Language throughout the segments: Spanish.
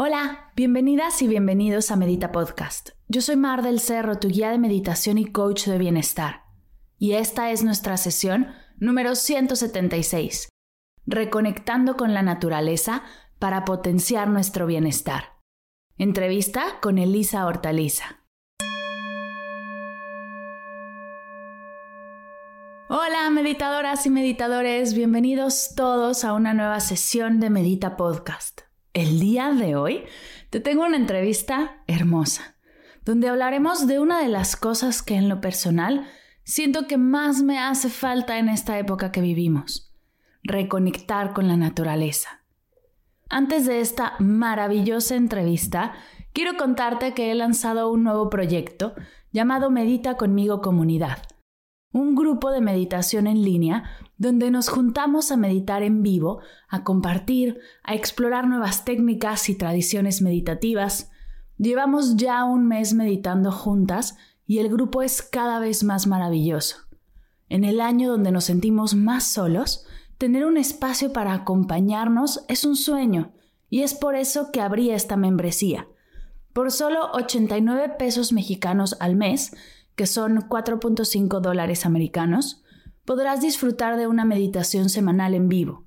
Hola, bienvenidas y bienvenidos a Medita Podcast. Yo soy Mar del Cerro, tu guía de meditación y coach de bienestar. Y esta es nuestra sesión número 176, Reconectando con la naturaleza para potenciar nuestro bienestar. Entrevista con Elisa Hortaliza. Hola meditadoras y meditadores, bienvenidos todos a una nueva sesión de Medita Podcast. El día de hoy te tengo una entrevista hermosa, donde hablaremos de una de las cosas que en lo personal siento que más me hace falta en esta época que vivimos, reconectar con la naturaleza. Antes de esta maravillosa entrevista, quiero contarte que he lanzado un nuevo proyecto llamado Medita conmigo Comunidad, un grupo de meditación en línea donde nos juntamos a meditar en vivo, a compartir, a explorar nuevas técnicas y tradiciones meditativas. Llevamos ya un mes meditando juntas y el grupo es cada vez más maravilloso. En el año donde nos sentimos más solos, Tener un espacio para acompañarnos es un sueño y es por eso que abrí esta membresía. Por solo 89 pesos mexicanos al mes, que son 4.5 dólares americanos, podrás disfrutar de una meditación semanal en vivo,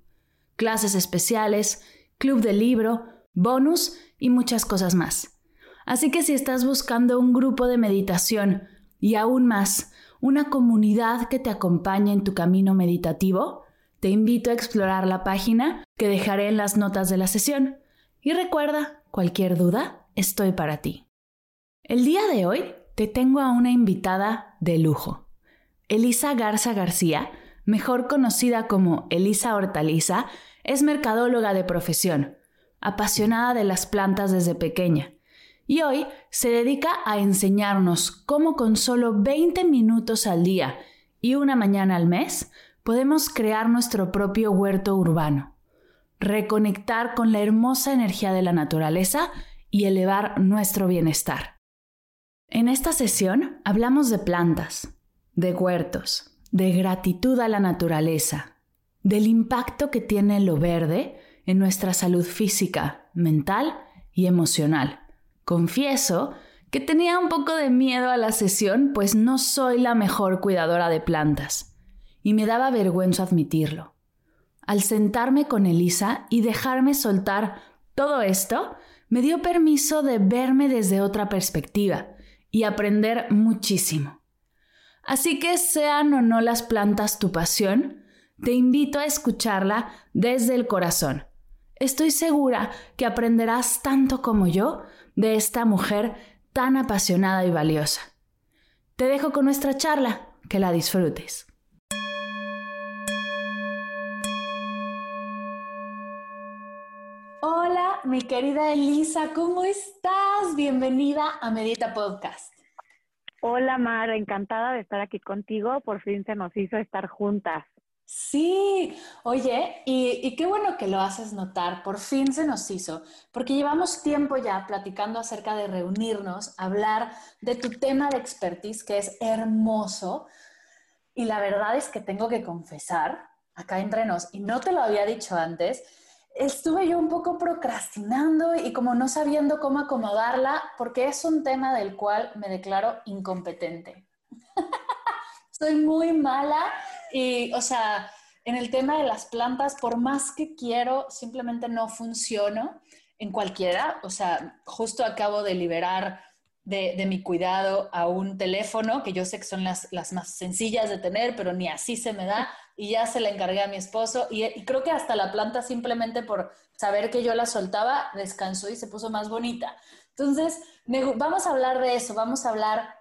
clases especiales, club de libro, bonus y muchas cosas más. Así que si estás buscando un grupo de meditación y aún más, una comunidad que te acompañe en tu camino meditativo, te invito a explorar la página que dejaré en las notas de la sesión. Y recuerda, cualquier duda, estoy para ti. El día de hoy te tengo a una invitada de lujo. Elisa Garza García, mejor conocida como Elisa Hortaliza, es mercadóloga de profesión, apasionada de las plantas desde pequeña, y hoy se dedica a enseñarnos cómo con solo 20 minutos al día y una mañana al mes podemos crear nuestro propio huerto urbano, reconectar con la hermosa energía de la naturaleza y elevar nuestro bienestar. En esta sesión hablamos de plantas, de huertos, de gratitud a la naturaleza, del impacto que tiene lo verde en nuestra salud física, mental y emocional. Confieso que tenía un poco de miedo a la sesión, pues no soy la mejor cuidadora de plantas y me daba vergüenza admitirlo. Al sentarme con Elisa y dejarme soltar todo esto, me dio permiso de verme desde otra perspectiva y aprender muchísimo. Así que sean o no las plantas tu pasión, te invito a escucharla desde el corazón. Estoy segura que aprenderás tanto como yo de esta mujer tan apasionada y valiosa. Te dejo con nuestra charla, que la disfrutes. mi querida Elisa, ¿cómo estás? Bienvenida a Medita Podcast. Hola Mar, encantada de estar aquí contigo. Por fin se nos hizo estar juntas. Sí, oye, y, qué bueno que lo haces notar, por fin se nos hizo, porque llevamos tiempo ya platicando acerca de reunirnos, hablar de tu tema de expertise, que es hermoso, y la verdad es que tengo que confesar, acá entre nos, y no te lo había dicho antes, estuve yo un poco procrastinando y como no sabiendo cómo acomodarla, porque es un tema del cual me declaro incompetente. Soy muy mala y, o sea, en el tema de las plantas, por más que quiero, simplemente no funciono en cualquiera. O sea, justo acabo de liberar de, mi cuidado a un teléfono, que yo sé que son las, las más sencillas de tener, pero ni así se me da y ya se la encargué a mi esposo y, creo que hasta la planta simplemente por saber que yo la soltaba, descansó y se puso más bonita. Entonces, vamos a hablar de eso, vamos a hablar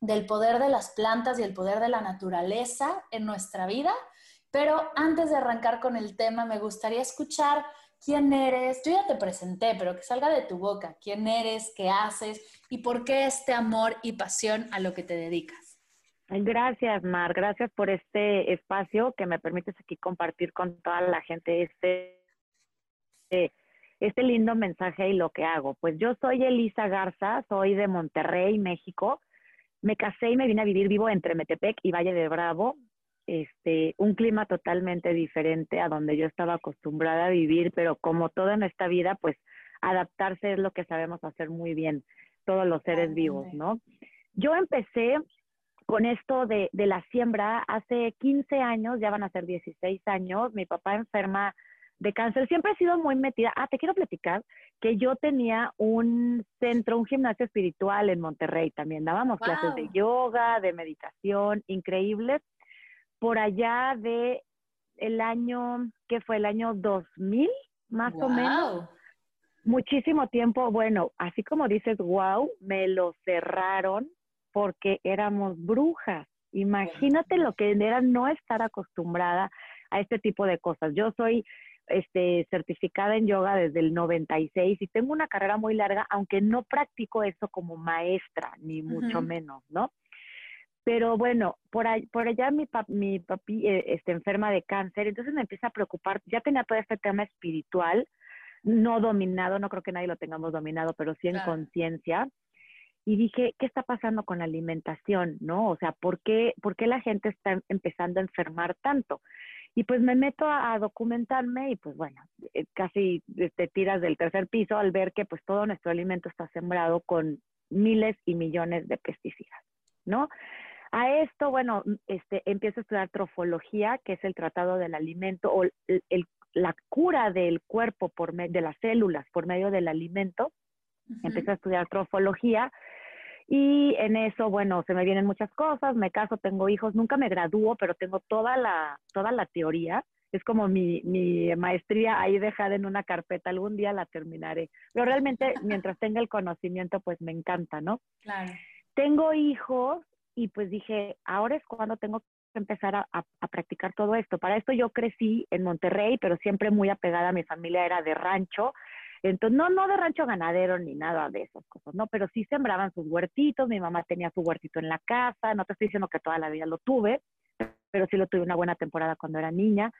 del poder de las plantas y el poder de la naturaleza en nuestra vida Pero antes de arrancar con el tema, me gustaría escuchar quién eres. Yo ya te presenté, pero que salga de tu boca. ¿Quién eres? ¿Qué haces? ¿Y por qué este amor y pasión a lo que te dedicas? Gracias, Mar. Gracias por este espacio que me permites aquí compartir con toda la gente este, este lindo mensaje y lo que hago. Pues yo soy Elisa Garza, soy de Monterrey, México. Me casé y me vine a vivir vivo entre Metepec y Valle de Bravo este, un clima totalmente diferente a donde yo estaba acostumbrada a vivir, pero como todo en esta vida, pues adaptarse es lo que sabemos hacer muy bien todos los seres vivos, ¿no? Yo empecé con esto de, de la siembra hace 15 años, ya van a ser 16 años, mi papá enferma de cáncer, siempre he sido muy metida. Ah, te quiero platicar que yo tenía un centro, un gimnasio espiritual en Monterrey también. Dábamos clases de yoga, de meditación, increíbles por allá de el año, que fue el año 2000, más o menos. Muchísimo tiempo, bueno, así como dices, wow, me lo cerraron porque éramos brujas. Imagínate lo que era no estar acostumbrada a este tipo de cosas. Yo soy este, certificada en yoga desde el 96 y tengo una carrera muy larga, aunque no practico eso como maestra, ni mucho menos, ¿no? Pero bueno, por, por allá mi, mi papi eh, está enferma de cáncer, entonces me empieza a preocupar, ya tenía todo este tema espiritual, no dominado, no creo que nadie lo tengamos dominado, pero sí en conciencia. Y dije, ¿qué está pasando con la alimentación? ¿No? O sea, ¿por qué, ¿por qué la gente está empezando a enfermar tanto? Y pues me meto a, documentarme y pues bueno, eh, casi te tiras del tercer piso al ver que pues todo nuestro alimento está sembrado con miles y millones de pesticidas, ¿no? A esto, bueno, este, empiezo a estudiar trofología, que es el tratado del alimento o la cura del cuerpo por de las células por medio del alimento. Empecé a estudiar trofología y en eso, bueno, se me vienen muchas cosas, me caso, tengo hijos, nunca me gradúo, pero tengo toda la, toda la teoría. Es como mi, mi maestría ahí dejada en una carpeta, algún día la terminaré. Pero realmente, mientras tenga el conocimiento, pues me encanta, ¿no? Claro. Tengo hijos y pues dije, ahora es cuando tengo que empezar a, practicar todo esto. Para esto yo crecí en Monterrey, pero siempre muy apegada a mi familia, era de rancho. Entonces, no, no de rancho ganadero ni nada de esas cosas, ¿no? Pero sí sembraban sus huertitos, mi mamá tenía su huertito en la casa, no te estoy diciendo que toda la vida lo tuve, pero sí lo tuve una buena temporada cuando era niña.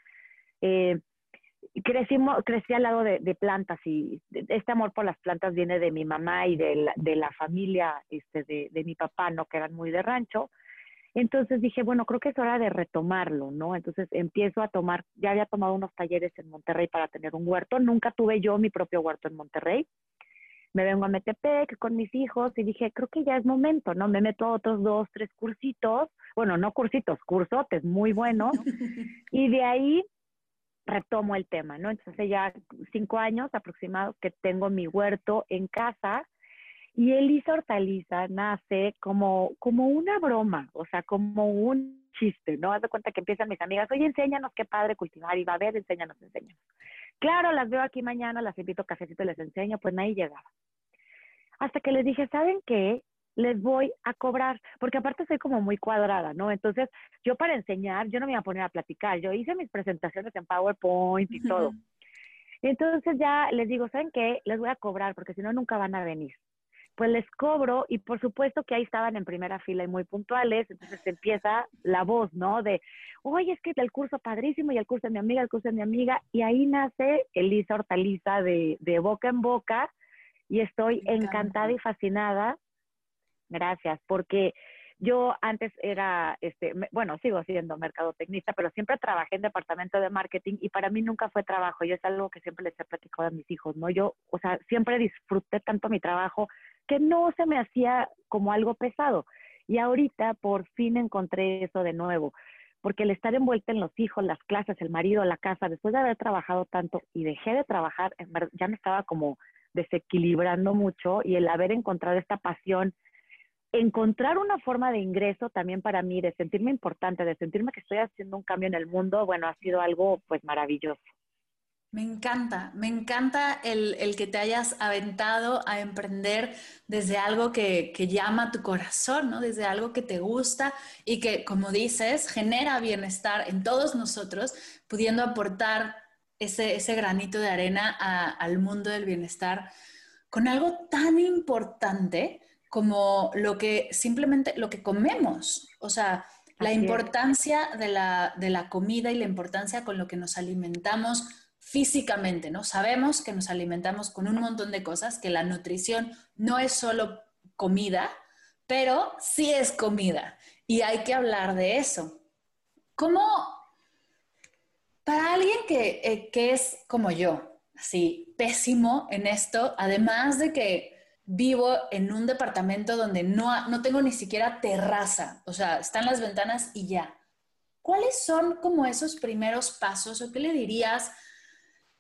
Eh, crecimos, crecí al lado de, de, plantas y este amor por las plantas viene de mi mamá y de la, de la familia este, de, de, mi papá, ¿no? Que eran muy de rancho. Entonces dije, bueno, creo que es hora de retomarlo, ¿no? Entonces empiezo a tomar, ya había tomado unos talleres en Monterrey para tener un huerto, nunca tuve yo mi propio huerto en Monterrey. Me vengo a Metepec con mis hijos y dije, creo que ya es momento, ¿no? Me meto a otros dos, tres cursitos, bueno, no cursitos, cursotes muy buenos. y de ahí retomo el tema, ¿no? Entonces hace ya cinco años aproximados que tengo mi huerto en casa y Elisa Hortaliza nace como, como una broma, o sea, como un chiste, ¿no? Haz de cuenta que empiezan mis amigas, oye, enséñanos qué padre cultivar, y va a ver, enséñanos, enséñanos. Claro, las veo aquí mañana, las invito a cafecito y les enseño, pues nadie llegaba. Hasta que les dije, ¿saben qué? Les voy a cobrar, porque aparte soy como muy cuadrada, ¿no? Entonces, yo para enseñar, yo no me iba a poner a platicar, yo hice mis presentaciones en PowerPoint y todo. Entonces ya les digo, ¿saben qué? Les voy a cobrar, porque si no, nunca van a venir. Pues les cobro y por supuesto que ahí estaban en primera fila y muy puntuales, entonces empieza la voz, ¿no? De, oye, es que el curso padrísimo y el curso de mi amiga, el curso de mi amiga, y ahí nace Elisa Hortaliza de, de boca en boca y estoy encantada y fascinada Gracias, porque yo antes era, este, bueno, sigo siendo mercadotecnista, pero siempre trabajé en departamento de marketing y para mí nunca fue trabajo. Yo es algo que siempre les he platicado a mis hijos, ¿no? Yo, o sea, siempre disfruté tanto mi trabajo que no se me hacía como algo pesado. Y ahorita por fin encontré eso de nuevo, porque el estar envuelta en los hijos, las clases, el marido, la casa, después de haber trabajado tanto y dejé de trabajar, ya me estaba como desequilibrando mucho y el haber encontrado esta pasión encontrar una forma de ingreso también para mí, de sentirme importante, de sentirme que estoy haciendo un cambio en el mundo, bueno, ha sido algo pues maravilloso. Me encanta, me encanta el, que te hayas aventado a emprender desde algo que, llama a tu corazón, ¿no? Desde algo que te gusta y que, como dices, genera bienestar en todos nosotros, pudiendo aportar ese, ese granito de arena al mundo del bienestar con algo tan importante como lo que simplemente lo que comemos. O sea, la importancia de la, de la comida y la importancia con lo que nos alimentamos físicamente, ¿no? Sabemos que nos alimentamos con un montón de cosas, que la nutrición no es solo comida, pero sí es comida y hay que hablar de eso. ¿Cómo, para alguien que, eh, que es como yo, así, pésimo en esto, además de que vivo en un departamento donde no, no tengo ni siquiera terraza, o sea, están las ventanas y ya. ¿Cuáles son como esos primeros pasos o qué le dirías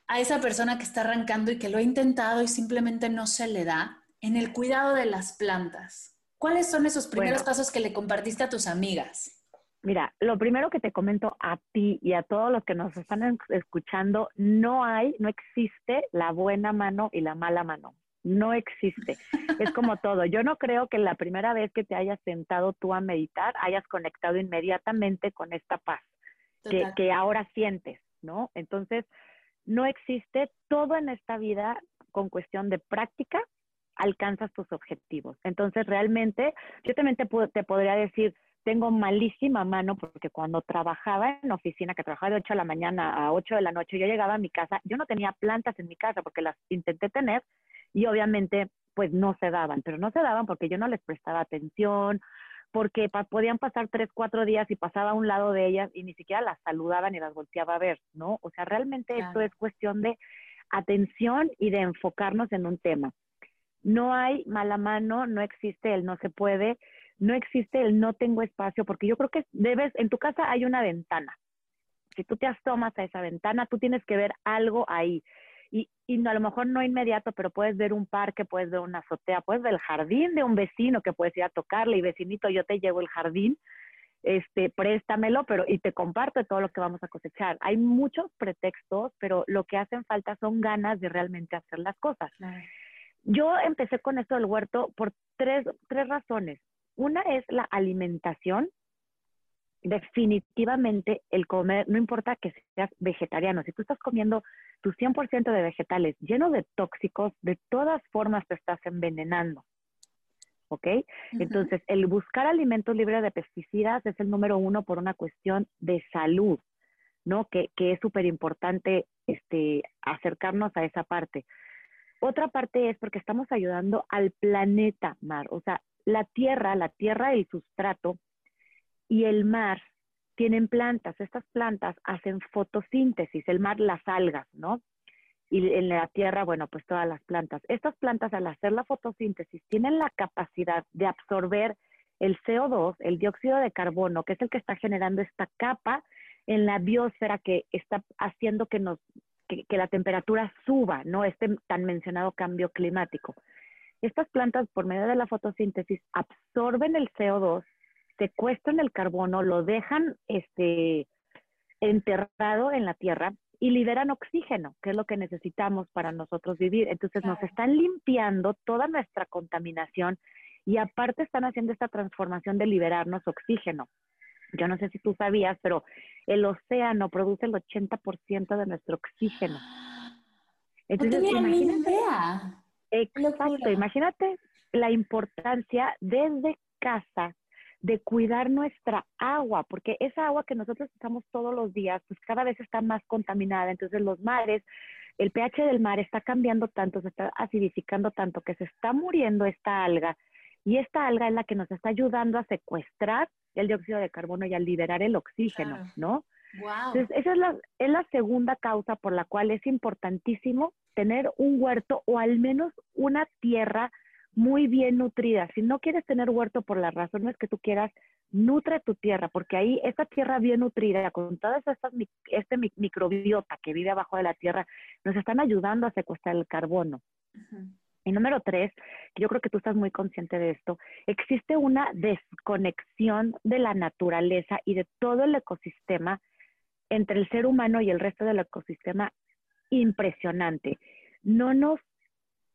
a esa persona que está arrancando y que lo ha intentado y simplemente no se le da en el cuidado de las plantas? ¿Cuáles son esos primeros pasos que le compartiste a tus amigas? Mira, lo primero que te comento a ti y a todos los que nos están escuchando, no hay, no existe la buena mano y la mala mano. No existe. Es como todo. Yo no creo que la primera vez que te hayas sentado tú a meditar hayas conectado inmediatamente con esta paz que, que, ahora sientes, ¿no? Entonces, no existe todo en esta vida con cuestión de práctica, alcanzas tus objetivos. Entonces, realmente, yo también te, te podría decir, tengo malísima mano porque cuando trabajaba en oficina, que trabajaba de 8 de la mañana a 8 de la noche, yo llegaba a mi casa, yo no tenía plantas en mi casa porque las intenté tener y obviamente pues no se daban, pero no se daban porque yo no les prestaba atención, porque podían pasar tres, cuatro días y pasaba a un lado de ellas y ni siquiera las saludaba ni las volteaba a ver, ¿no? O sea, realmente esto es cuestión de atención y de enfocarnos en un tema. No hay mala mano, no existe el no se puede, no existe el no tengo espacio, porque yo creo que debes, en tu casa hay una ventana. Si tú te asomas a esa ventana, tú tienes que ver algo ahí y, y a lo mejor no inmediato, pero puedes ver un parque, puedes ver una azotea, puedes ver el jardín de un vecino que puedes ir a tocarle y vecinito, yo te llevo el jardín, este, préstamelo, pero y te comparto todo lo que vamos a cosechar. Hay muchos pretextos, pero lo que hacen falta son ganas de realmente hacer las cosas. Yo empecé con esto del huerto por tres, tres razones. Una es la alimentación, definitivamente el comer, no importa que seas vegetariano, si tú estás comiendo tu 100% de vegetales lleno de tóxicos, de todas formas te estás envenenando. ¿Ok? Entonces, el buscar alimentos libres de pesticidas es el número uno por una cuestión de salud, ¿no? Que, que es súper importante este, acercarnos a esa parte. Otra parte es porque estamos ayudando al planeta, Mar. O sea, la tierra, la tierra, el sustrato, y el mar tienen plantas. Estas plantas hacen fotosíntesis, el mar las algas, ¿no? Y en la tierra, bueno, pues todas las plantas. Estas plantas al hacer la fotosíntesis tienen la capacidad de absorber el CO2, el dióxido de carbono, que es el que está generando esta capa en la biosfera que está haciendo que nos que, que la temperatura suba, ¿no? Este tan mencionado cambio climático. Estas plantas, por medio de la fotosíntesis, absorben el CO2 secuestran el carbono, lo dejan este, enterrado en la tierra y liberan oxígeno, que es lo que necesitamos para nosotros vivir. Entonces nos están limpiando toda nuestra contaminación y aparte están haciendo esta transformación de liberarnos oxígeno. Yo no sé si tú sabías, pero el océano produce el 80% de nuestro oxígeno. Entonces, imagínate, Exacto, imagínate la importancia desde casa de cuidar nuestra agua, porque esa agua que nosotros usamos todos los días, pues cada vez está más contaminada. Entonces los mares, el pH del mar está cambiando tanto, se está acidificando tanto que se está muriendo esta alga. Y esta alga es la que nos está ayudando a secuestrar el dióxido de carbono y a liberar el oxígeno, ¿no? Entonces, esa es la, es la segunda causa por la cual es importantísimo tener un huerto o al menos una tierra muy bien nutrida. Si no quieres tener huerto por las razones que tú quieras, nutre tu tierra, porque ahí esta tierra bien nutrida, con todas estas, este microbiota que vive abajo de la tierra, nos están ayudando a secuestrar el carbono. Y número tres, yo creo que tú estás muy consciente de esto, existe una desconexión de la naturaleza y de todo el ecosistema entre el ser humano y el resto del ecosistema impresionante. No nos,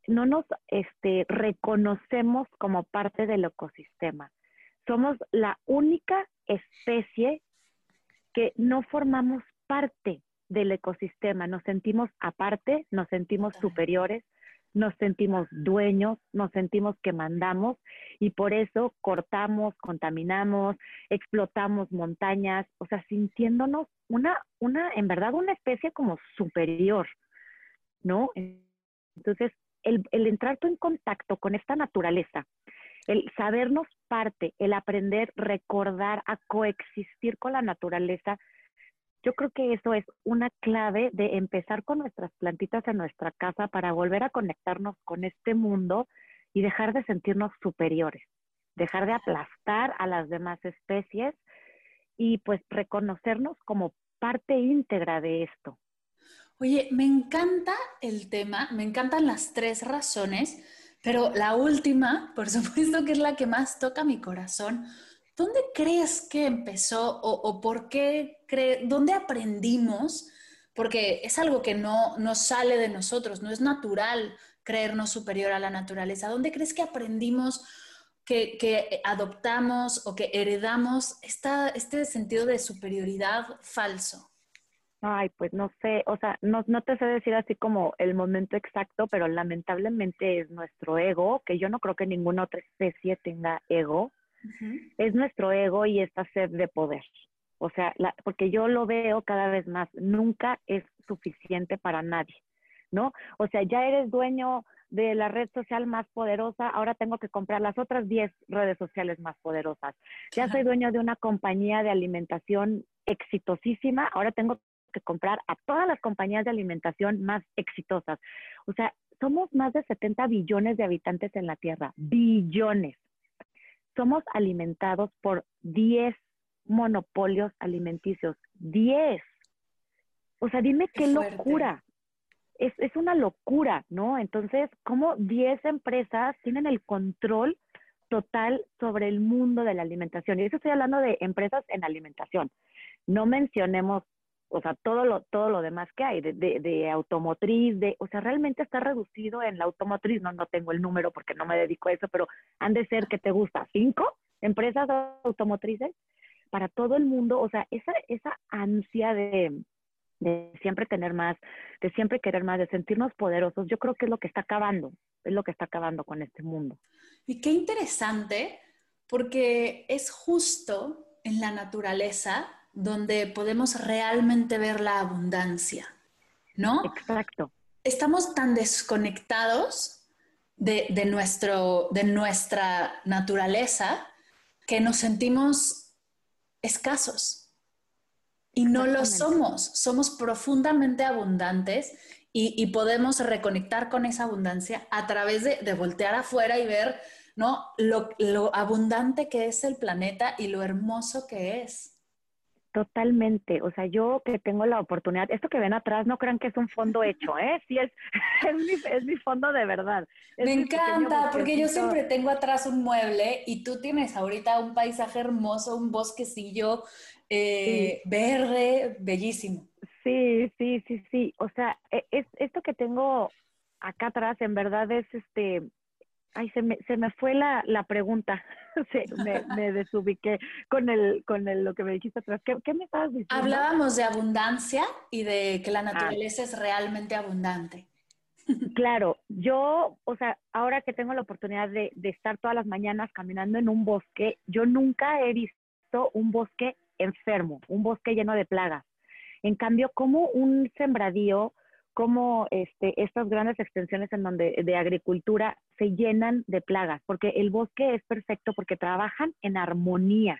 no nos este, reconocemos como parte del ecosistema. Somos la única especie que no formamos parte del ecosistema, nos sentimos aparte, nos sentimos superiores, nos sentimos dueños, nos sentimos que mandamos y por eso cortamos, contaminamos, explotamos montañas, o sea, sintiéndonos una, una, en verdad, una especie como superior, ¿no? Entonces, el, entrar tú en contacto con esta naturaleza, el sabernos parte, el aprender, recordar a coexistir con la naturaleza, yo creo que eso es una clave de empezar con nuestras plantitas en nuestra casa para volver a conectarnos con este mundo y dejar de sentirnos superiores, dejar de aplastar a las demás especies y pues reconocernos como parte íntegra de esto. Oye, me encanta el tema, me encantan las tres razones, pero la última, por supuesto que es la que más toca mi corazón, ¿Dónde crees que empezó o, por qué crees, dónde aprendimos? Porque es algo que no, no sale de nosotros, no es natural creernos superior a la naturaleza. ¿Dónde crees que aprendimos, que, que adoptamos o que heredamos esta, este sentido de superioridad falso? Ay, pues no sé, o sea, no, no te sé decir así como el momento exacto, pero lamentablemente es nuestro ego, que yo no creo que ninguna otra especie tenga ego, es nuestro ego y esta sed de poder. O sea, porque yo lo veo cada vez más, nunca es suficiente para nadie, ¿no? O sea, ya eres dueño de la red social más poderosa, ahora tengo que comprar las otras 10 redes sociales más poderosas. Ya soy dueño de una compañía de alimentación exitosísima, ahora tengo que comprar a todas las compañías de alimentación más exitosas. O sea, somos más de 70 billones de habitantes en la Tierra, billones somos alimentados por 10 monopolios alimenticios. 10. O sea, dime qué, locura. Es, es, una locura, ¿no? Entonces, ¿cómo 10 empresas tienen el control total sobre el mundo de la alimentación? Y eso estoy hablando de empresas en alimentación. No mencionemos o sea, todo lo, todo lo demás que hay, de, de, automotriz, de, o sea, realmente está reducido en la automotriz, no, no tengo el número porque no me dedico a eso, pero han de ser que te gusta, cinco empresas automotrices para todo el mundo, o sea, esa, esa ansia de, de siempre tener más, de siempre querer más, de sentirnos poderosos, yo creo que es lo que está acabando, es lo que está acabando con este mundo. Y qué interesante, porque es justo en la naturaleza donde podemos realmente ver la abundancia, ¿no? Exacto. Estamos tan desconectados de, nuestro, de nuestra naturaleza que nos sentimos escasos. Y no lo somos, somos profundamente abundantes y, podemos reconectar con esa abundancia a través de, de voltear afuera y ver ¿no? Lo, lo, abundante que es el planeta y lo hermoso que es. Totalmente, o sea, yo que tengo la oportunidad, esto que ven atrás no crean que es un fondo hecho, ¿eh? Sí, es, es, mi, fondo de verdad. Me encanta, porque yo siempre tengo atrás un mueble y tú tienes ahorita un paisaje hermoso, un bosquecillo eh, verde, bellísimo. Sí, sí, sí, sí, o sea, e, es, esto que tengo acá atrás en verdad es este Ay, se me, se me fue la, la pregunta. me, me, desubiqué con, el, con el, lo que me dijiste atrás. ¿Qué, ¿Qué, me estabas diciendo? Hablábamos de abundancia y de que la ah. naturaleza es realmente abundante. Claro, yo, o sea, ahora que tengo la oportunidad de, de estar todas las mañanas caminando en un bosque, yo nunca he visto un bosque enfermo, un bosque lleno de plagas. En cambio, como un sembradío cómo este, estas grandes extensiones en donde de agricultura se llenan de plagas, porque el bosque es perfecto porque trabajan en armonía,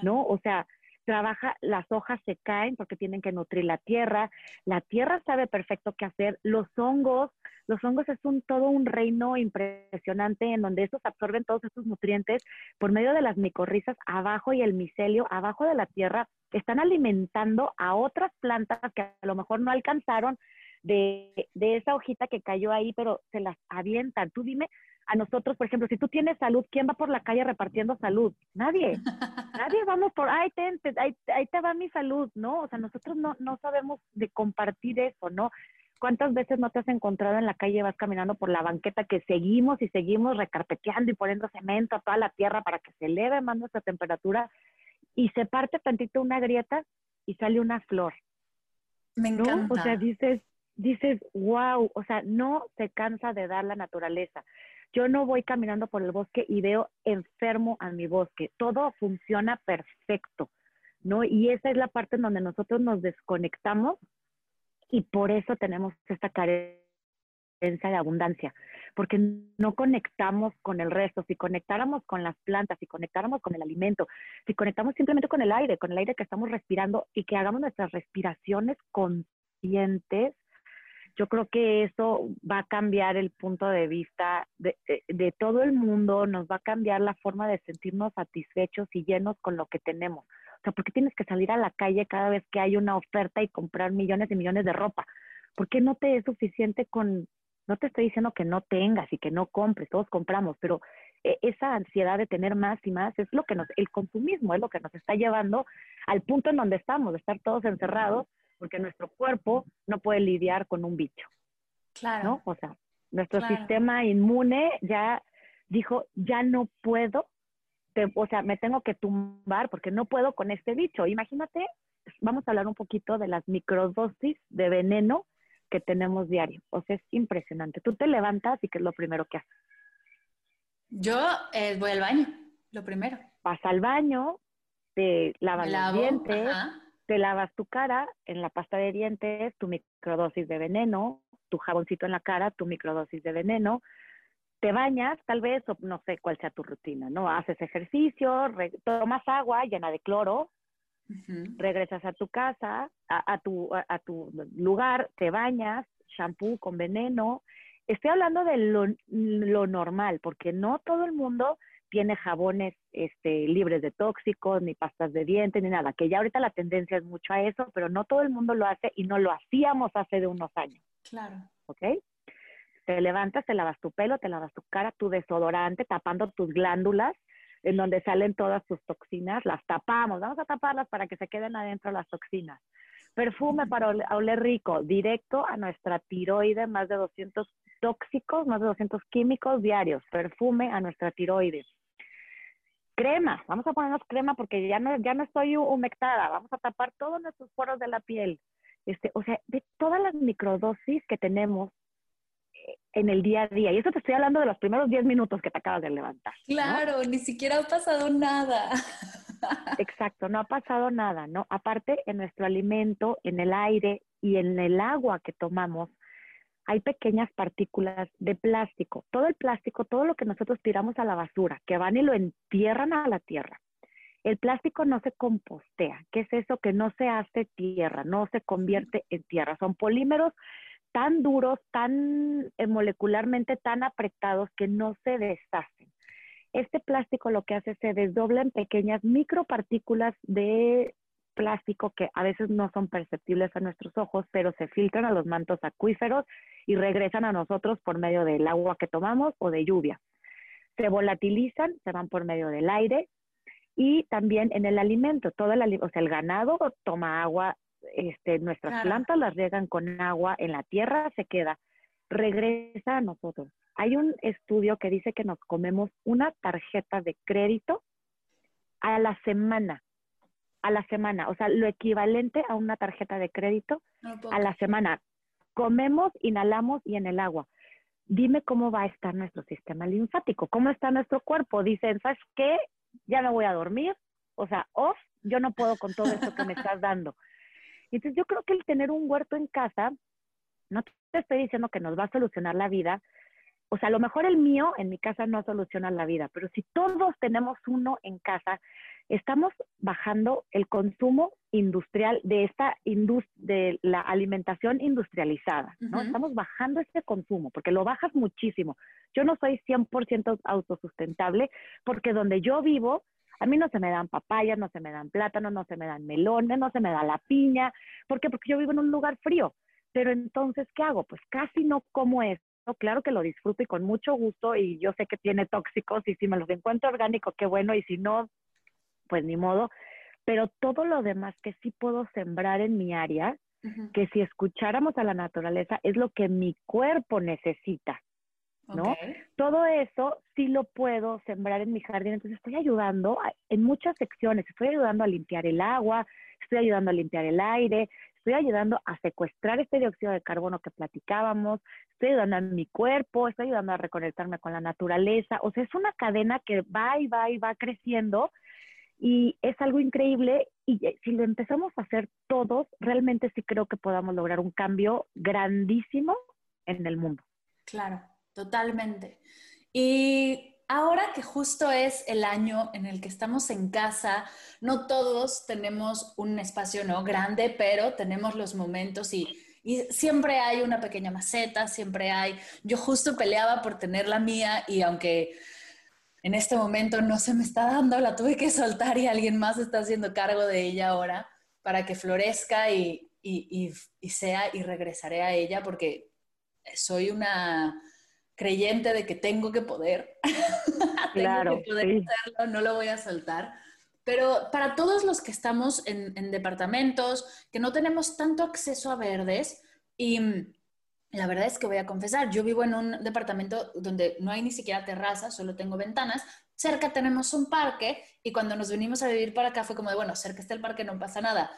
¿no? O sea, trabaja, las hojas se caen porque tienen que nutrir la tierra, la tierra sabe perfecto qué hacer, los hongos, los hongos es un todo un reino impresionante en donde estos absorben todos estos nutrientes por medio de las micorrizas abajo y el micelio abajo de la tierra, están alimentando a otras plantas que a lo mejor no alcanzaron de, de esa hojita que cayó ahí, pero se las avientan. Tú dime, a nosotros, por ejemplo, si tú tienes salud, ¿quién va por la calle repartiendo salud? Nadie. Nadie vamos por, ay, ahí, ahí, te va mi salud, ¿no? O sea, nosotros no, no sabemos de compartir eso, ¿no? ¿Cuántas veces no te has encontrado en la calle, vas caminando por la banqueta que seguimos y seguimos recarpeteando y poniendo cemento a toda la tierra para que se eleve más nuestra temperatura y se parte tantito una grieta y sale una flor? Me encanta. O sea, dices, dices, wow, o sea, no se cansa de dar la naturaleza. Yo no voy caminando por el bosque y veo enfermo a mi bosque. Todo funciona perfecto, ¿no? Y esa es la parte en donde nosotros nos desconectamos y por eso tenemos esta carencia de abundancia, porque no conectamos con el resto. Si conectáramos con las plantas, si conectáramos con el alimento, si conectamos simplemente con el aire, con el aire que estamos respirando y que hagamos nuestras respiraciones conscientes, yo creo que eso va a cambiar el punto de vista de, de, todo el mundo, nos va a cambiar la forma de sentirnos satisfechos y llenos con lo que tenemos. O sea, ¿por qué tienes que salir a la calle cada vez que hay una oferta y comprar millones y millones de ropa? ¿Por qué no te es suficiente con, no te estoy diciendo que no tengas y que no compres, todos compramos, pero eh, esa ansiedad de tener más y más es lo que nos, el consumismo es lo que nos está llevando al punto en donde estamos, de estar todos encerrados porque nuestro cuerpo no puede lidiar con un bicho. Claro. ¿no? O sea, nuestro sistema inmune ya dijo, ya no puedo, o sea, me tengo que tumbar porque no puedo con este bicho. Imagínate, vamos a hablar un poquito de las microdosis de veneno que tenemos diario. O sea, es impresionante. Tú te levantas y ¿qué es lo primero que haces? Yo eh, voy al baño, lo primero. Vas al baño, te lavas los dientes, te lavas tu cara en la pasta de dientes, tu microdosis de veneno, tu jaboncito en la cara, tu microdosis de veneno, te bañas tal vez, o no sé cuál sea tu rutina, ¿no? Haces ejercicio, tomas agua llena de cloro, regresas a tu casa, a, tu, a, tu lugar, te bañas, shampoo con veneno. Estoy hablando de lo, lo normal, porque no todo el mundo tiene jabones este, libres de tóxicos, ni pastas de dientes, ni nada, que ya ahorita la tendencia es mucho a eso, pero no todo el mundo lo hace y no lo hacíamos hace de unos años. Claro. ¿Ok? Te levantas, te lavas tu pelo, te lavas tu cara, tu desodorante, tapando tus glándulas, en donde salen todas tus toxinas, las tapamos, vamos a taparlas para que se queden adentro las toxinas. Perfume para oler rico, directo a nuestra tiroide, más de 200 tóxicos, más de 200 químicos diarios, perfume a nuestra tiroides. Crema, vamos a ponernos crema porque ya no, ya no estoy humectada, vamos a tapar todos nuestros poros de la piel. Este, o sea, de todas las microdosis que tenemos eh, en el día a día. Y eso te estoy hablando de los primeros 10 minutos que te acabas de levantar. Claro, ni siquiera ha pasado nada. Exacto, no ha pasado nada, ¿no? Aparte, en nuestro alimento, en el aire y en el agua que tomamos, hay pequeñas partículas de plástico. Todo el plástico, todo lo que nosotros tiramos a la basura, que van y lo entierran a la tierra. El plástico no se compostea. ¿Qué es eso? Que no se hace tierra, no se convierte en tierra. Son polímeros tan duros, tan eh, molecularmente tan apretados que no se deshacen. Este plástico lo que hace se desdobla en pequeñas micropartículas de plástico que a veces no son perceptibles a nuestros ojos, pero se filtran a los mantos acuíferos y regresan a nosotros por medio del agua que tomamos o de lluvia. Se volatilizan, se van por medio del aire y también en el alimento. Todo el, o sea, el ganado toma agua, este, nuestras plantas las riegan con agua, en la tierra se queda, regresa a nosotros. Hay un estudio que dice que nos comemos una tarjeta de crédito a la semana a la semana, o sea, lo equivalente a una tarjeta de crédito a la semana. Comemos, inhalamos y en el agua. Dime cómo va a estar nuestro sistema linfático, cómo está nuestro cuerpo. Dicen, ¿sabes qué? Ya me voy a dormir, o sea, off, yo no puedo con todo esto que me estás dando. Entonces yo creo que el tener un huerto en casa, no te estoy diciendo que nos va a solucionar la vida, o sea, a lo mejor el mío en mi casa no soluciona la vida, pero si todos tenemos uno en casa, estamos bajando el consumo industrial de esta de la alimentación industrializada, ¿no? Estamos bajando ese consumo porque lo bajas muchísimo. Yo no soy 100% autosustentable porque donde yo vivo a mí no se me dan papayas, no se me dan plátanos, no se me dan melones, no se me da la piña. ¿Por qué? Porque yo vivo en un lugar frío. Pero entonces, ¿qué hago? Pues casi no como esto. Claro que lo disfruto y con mucho gusto y yo sé que tiene tóxicos y si me los encuentro orgánicos, qué bueno, y si no, pues ni modo, pero todo lo demás que sí puedo sembrar en mi área, que si escucháramos a la naturaleza es lo que mi cuerpo necesita. ¿no? Todo eso sí lo puedo sembrar en mi jardín, entonces estoy ayudando en muchas secciones, estoy ayudando a limpiar el agua, estoy ayudando a limpiar el aire, estoy ayudando a secuestrar este dióxido de carbono que platicábamos, estoy ayudando a mi cuerpo, estoy ayudando a reconectarme con la naturaleza, o sea, es una cadena que va y va y va creciendo y es algo increíble y si lo empezamos a hacer todos, realmente sí creo que podamos lograr un cambio grandísimo en el mundo. Claro, totalmente. Y ahora que justo es el año en el que estamos en casa, no todos tenemos un espacio no grande, pero tenemos los momentos y, y, siempre hay una pequeña maceta, siempre hay. Yo justo peleaba por tener la mía y aunque en este momento no se me está dando, la tuve que soltar y alguien más está haciendo cargo de ella ahora para que florezca y, y, y sea y regresaré a ella porque soy una creyente de que tengo que poder. Claro, que poder hacerlo, no lo voy a soltar. Pero para todos los que estamos en, en, departamentos, que no tenemos tanto acceso a verdes, y la verdad es que voy a confesar, yo vivo en un departamento donde no hay ni siquiera terraza, solo tengo ventanas, cerca tenemos un parque y cuando nos venimos a vivir para acá fue como de, bueno, cerca está el parque, no pasa nada.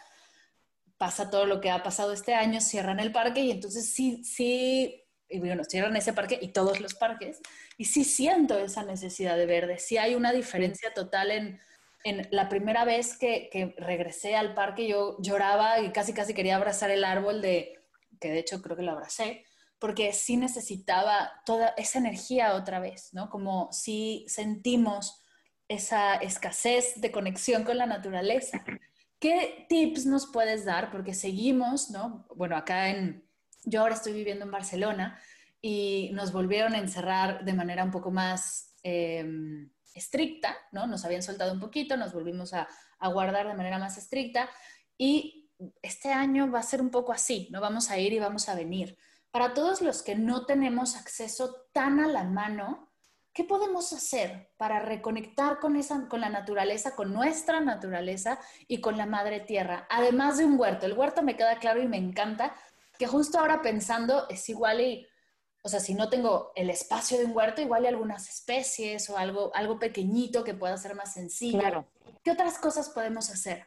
Pasa todo lo que ha pasado este año, cierran el parque y entonces sí, sí y bueno, cierran ese parque y todos los parques, y sí siento esa necesidad de verde, sí hay una diferencia total en, en la primera vez que, que, regresé al parque, yo lloraba y casi casi quería abrazar el árbol de, que de hecho creo que lo abracé, porque sí necesitaba toda esa energía otra vez, ¿no? Como si sentimos esa escasez de conexión con la naturaleza. ¿Qué tips nos puedes dar? Porque seguimos, ¿no? Bueno, acá en, yo ahora estoy viviendo en Barcelona y nos volvieron a encerrar de manera un poco más em, estricta, ¿no? Nos habían soltado un poquito, nos volvimos a, a, guardar de manera más estricta y este año va a ser un poco así, ¿no? Vamos a ir y vamos a venir. Para todos los que no tenemos acceso tan a la mano, ¿qué podemos hacer para reconectar con, esa, con la naturaleza, con nuestra naturaleza y con la madre tierra? Además de un huerto. El huerto me queda claro y me encanta, que justo ahora pensando es igual y, o sea, si no tengo el espacio de un huerto, igual hay algunas especies o algo, algo pequeñito que pueda ser más sencillo. Claro. ¿Qué otras cosas podemos hacer?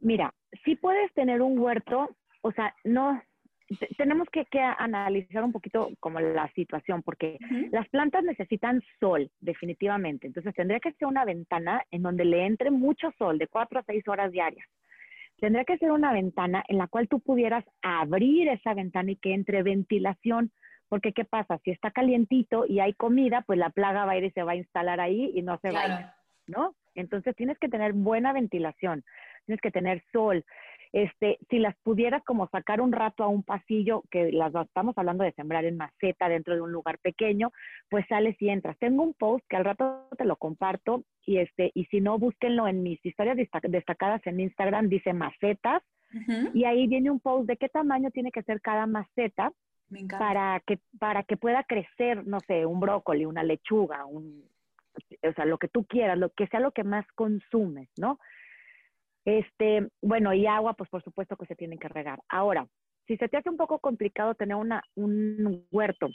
Mira, si puedes tener un huerto, o sea, no tenemos que, que, analizar un poquito como la situación, porque uh -huh. las plantas necesitan sol, definitivamente. Entonces tendría que ser una ventana en donde le entre mucho sol, de cuatro a seis horas diarias. Tendría que ser una ventana en la cual tú pudieras abrir esa ventana y que entre ventilación, porque ¿qué pasa? Si está calientito y hay comida, pues la plaga va a ir y se va a instalar ahí y no se claro. va a ir, ¿no? Entonces tienes que tener buena ventilación, tienes que tener sol, este, si las pudieras como sacar un rato a un pasillo, que las estamos hablando de sembrar en maceta dentro de un lugar pequeño, pues sales y entras. Tengo un post que al rato te lo comparto y este, y si no, búsquenlo en mis historias destacadas en Instagram, dice macetas, uh -huh. y ahí viene un post de qué tamaño tiene que ser cada maceta para que, para que pueda crecer, no sé, un brócoli, una lechuga, un, o sea, lo que tú quieras, lo que sea lo que más consumes, ¿no? Este, bueno, y agua, pues por supuesto que se tiene que regar. Ahora, si se te hace un poco complicado tener una, un huerto,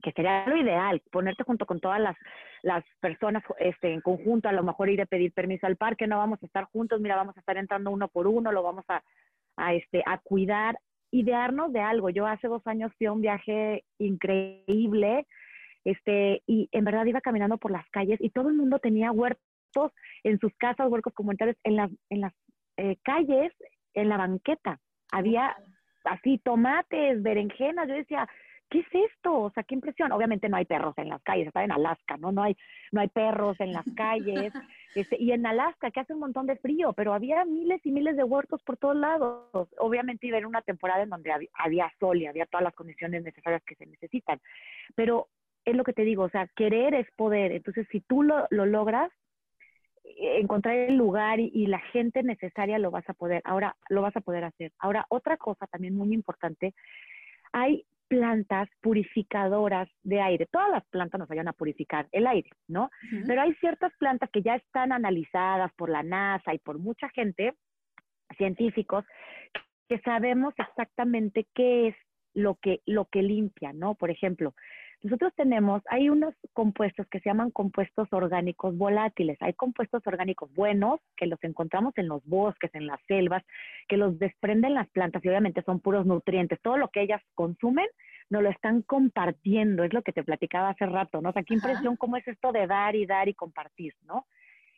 que sería lo ideal, ponerte junto con todas las, las personas este, en conjunto, a lo mejor ir a pedir permiso al parque, no vamos a estar juntos, mira, vamos a estar entrando uno por uno, lo vamos a, este, cuidar, idearnos de algo. Yo hace dos años fui a un viaje increíble, este, y en verdad iba caminando por las calles y todo el mundo tenía huertos en sus casas, huercos comunitarios, en las, en las eh, calles, en la banqueta. Había así tomates, berenjenas. Yo decía, ¿qué es esto? O sea, qué impresión. Obviamente no hay perros en las calles, está en Alaska, ¿no? No hay, no hay perros en las calles. Este, y en Alaska, que hace un montón de frío, pero había miles y miles de huertos por todos lados. Obviamente iba en una temporada en donde había, sol y había todas las condiciones necesarias que se necesitan. Pero es lo que te digo, o sea, querer es poder. Entonces, si tú lo, lo logras, encontrar el lugar y, y, la gente necesaria lo vas a poder, ahora lo vas a poder hacer. Ahora, otra cosa también muy importante, hay plantas purificadoras de aire. Todas las plantas nos ayudan a purificar el aire, ¿no? Pero hay ciertas plantas que ya están analizadas por la NASA y por mucha gente, científicos, que sabemos exactamente qué es lo que, lo que limpia, ¿no? Por ejemplo, nosotros tenemos, hay unos compuestos que se llaman compuestos orgánicos volátiles. Hay compuestos orgánicos buenos que los encontramos en los bosques, en las selvas, que los desprenden las plantas y obviamente son puros nutrientes. Todo lo que ellas consumen nos lo están compartiendo, es lo que te platicaba hace rato, ¿no? O sea, qué impresión cómo es esto de dar y dar y compartir, ¿no?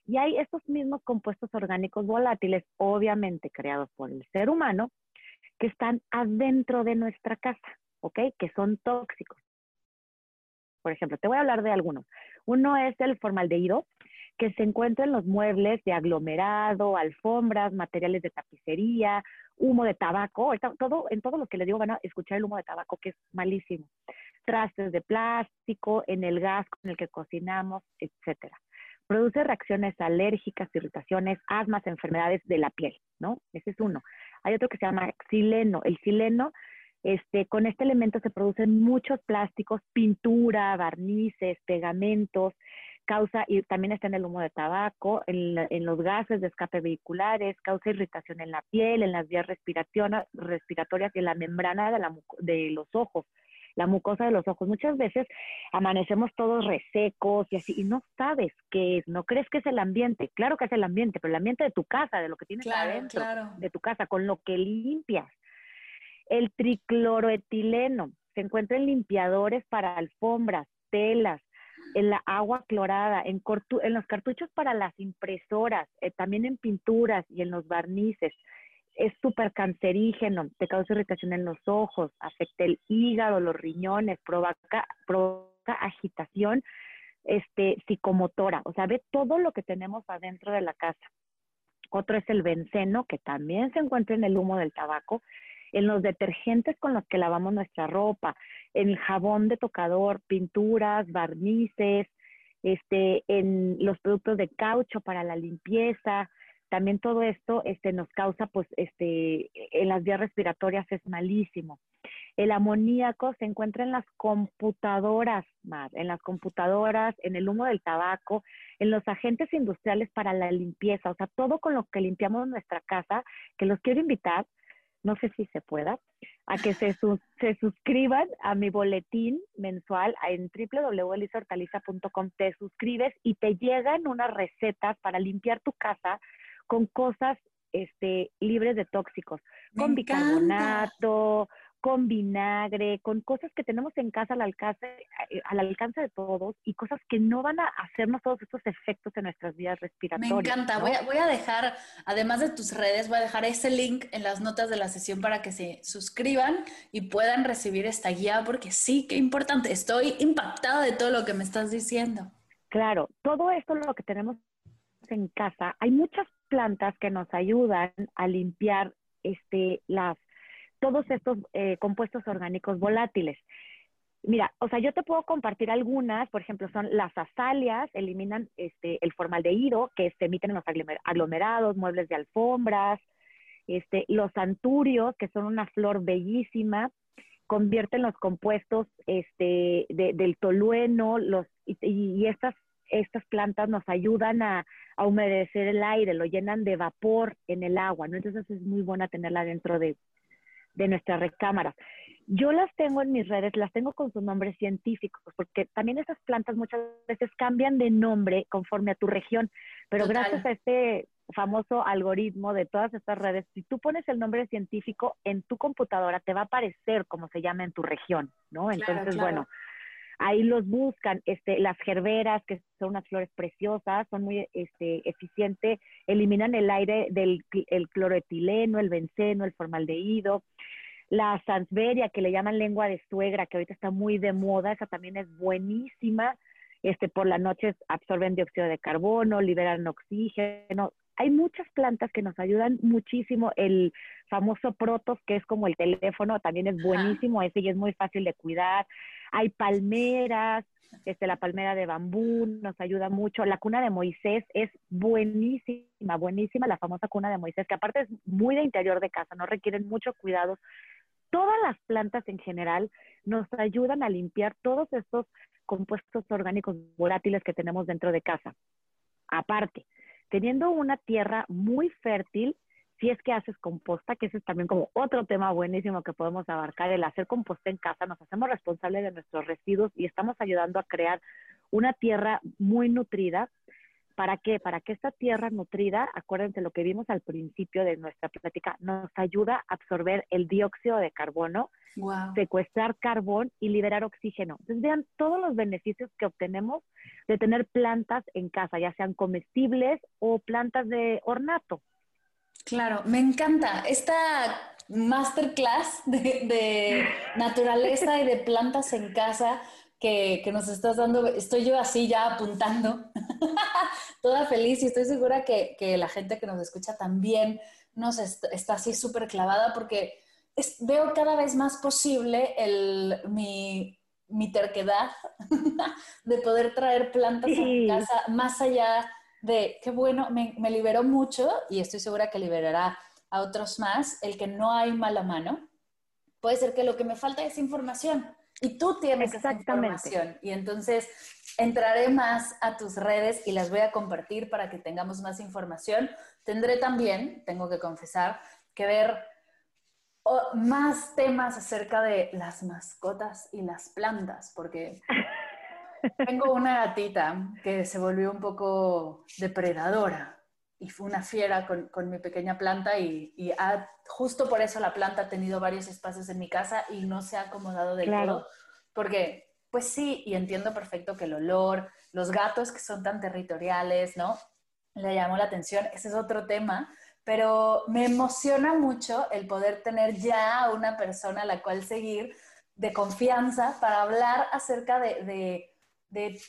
Y hay estos mismos compuestos orgánicos volátiles, obviamente creados por el ser humano, que están adentro de nuestra casa, ¿ok? Que son tóxicos. Por ejemplo, te voy a hablar de algunos. Uno es el formaldehído, que se encuentra en los muebles de aglomerado, alfombras, materiales de tapicería, humo de tabaco, todo, en todo lo que le digo van a escuchar el humo de tabaco, que es malísimo. Trastes de plástico, en el gas con el que cocinamos, etcétera. Produce reacciones alérgicas, irritaciones, asmas, enfermedades de la piel, ¿no? Ese es uno. Hay otro que se llama xileno. El xileno este, con este elemento se producen muchos plásticos, pintura, barnices, pegamentos, causa, y también está en el humo de tabaco, en, los gases de escape vehiculares, causa irritación en la piel, en las vías respiratorias y en la membrana de, de los ojos, la mucosa de los ojos. Muchas veces amanecemos todos resecos y así, y no sabes qué es, no crees que es el ambiente. Claro que es el ambiente, pero el ambiente de tu casa, de lo que tienes adentro, de tu casa, con lo que limpias. El tricloroetileno se encuentra en limpiadores para alfombras, telas, en la agua clorada, en, los cartuchos para las impresoras, eh, también en pinturas y en los barnices. Es súper cancerígeno, te causa irritación en los ojos, afecta el hígado, los riñones, provoca, provoca agitación este, psicomotora. O sea, ve todo lo que tenemos adentro de la casa. Otro es el benceno, que también se encuentra en el humo del tabaco en los detergentes con los que lavamos nuestra ropa, en el jabón de tocador, pinturas, barnices, este, en los productos de caucho para la limpieza, también todo esto este, nos causa, pues, este, en las vías respiratorias es malísimo. El amoníaco se encuentra en las computadoras, más, en las computadoras, en el humo del tabaco, en los agentes industriales para la limpieza, o sea, todo con lo que limpiamos nuestra casa, que los quiero invitar no sé si se pueda, a que se, se suscriban a mi boletín mensual en www.elisortaliza.com. Te suscribes y te llegan unas recetas para limpiar tu casa con cosas este, libres de tóxicos, con bicarbonato, con vinagre, con cosas que tenemos en casa al alcance, eh, al alcance de todos y cosas que no van a hacernos todos estos efectos en nuestras vías respiratorias. Me encanta. Voy, a, voy, a, dejar, además de tus redes, voy a dejar ese link en las notas de la sesión para que se suscriban y puedan recibir esta guía porque sí, qué importante. Estoy impactada de todo lo que me estás diciendo. Claro, todo esto lo que tenemos en casa, hay muchas plantas que nos ayudan a limpiar este, las todos estos eh, compuestos orgánicos volátiles. Mira, o sea, yo te puedo compartir algunas, por ejemplo, son las azalias, eliminan este, el formaldehído que se emiten en los aglomerados, muebles de alfombras, este, los anturios, que son una flor bellísima, convierten los compuestos este, del tolueno, los, y, estas, estas plantas nos ayudan a, a, humedecer el aire, lo llenan de vapor en el agua, ¿no? Entonces es muy buena tenerla dentro de, de nuestras recámaras. Yo las tengo en mis redes, las tengo con sus nombres científicos, porque también esas plantas muchas veces cambian de nombre conforme a tu región, pero gracias a este famoso algoritmo de todas estas redes, si tú pones el nombre científico en tu computadora, te va a aparecer como se llama en tu región, ¿no? Entonces, bueno, ahí los buscan, este, las gerberas, que son unas flores preciosas, son muy este, eficientes, eliminan el aire del el cloroetileno, el benceno, el formaldehído. La sansveria, que le llaman lengua de suegra, que ahorita está muy de moda, esa también es buenísima. Este, por la noche absorben dióxido de carbono, liberan oxígeno. Hay muchas plantas que nos ayudan muchísimo. El famoso protos, que es como el teléfono, también es buenísimo ese y es muy fácil de cuidar. Hay palmeras, este, la palmera de bambú nos ayuda mucho. La cuna de Moisés es buenísima, buenísima, la famosa cuna de Moisés, que aparte es muy de interior de casa, no requieren mucho cuidado. Todas las plantas en general nos ayudan a limpiar todos estos compuestos orgánicos volátiles que tenemos dentro de casa. Aparte, teniendo una tierra muy fértil, si es que haces composta, que ese es también como otro tema buenísimo que podemos abarcar, el hacer composta en casa, nos hacemos responsables de nuestros residuos y estamos ayudando a crear una tierra muy nutrida. ¿Para qué? Para que esta tierra nutrida, acuérdense lo que vimos al principio de nuestra plática, nos ayuda a absorber el dióxido de carbono, secuestrar carbón y liberar oxígeno. Entonces vean todos los beneficios que obtenemos de tener plantas en casa, ya sean comestibles o plantas de ornato. Claro, me encanta esta masterclass de, naturaleza y de plantas en casa que, nos estás dando. Estoy yo así ya apuntando, toda feliz y estoy segura que, la gente que nos escucha también nos está, así súper clavada porque veo cada vez más posible el, mi, terquedad de poder traer plantas en casa más allá de qué bueno, me, liberó mucho y estoy segura que liberará a otros más el que no hay mala mano. Puede ser que lo que me falta es información y tú tienes esa información. Y entonces entraré más a tus redes y las voy a compartir para que tengamos más información. Tendré también, tengo que confesar, que ver más temas acerca de las mascotas y las plantas, porque tengo una gatita que se volvió un poco depredadora y fue una fiera con, con mi pequeña planta y, y justo por eso la planta ha tenido varios espacios en mi casa y no se ha acomodado del todo. Porque, pues sí, y entiendo perfecto que el olor, los gatos que son tan territoriales, ¿no? Le llamó la atención, ese es otro tema, pero me emociona mucho el poder tener ya una persona a la cual seguir de confianza para hablar acerca de de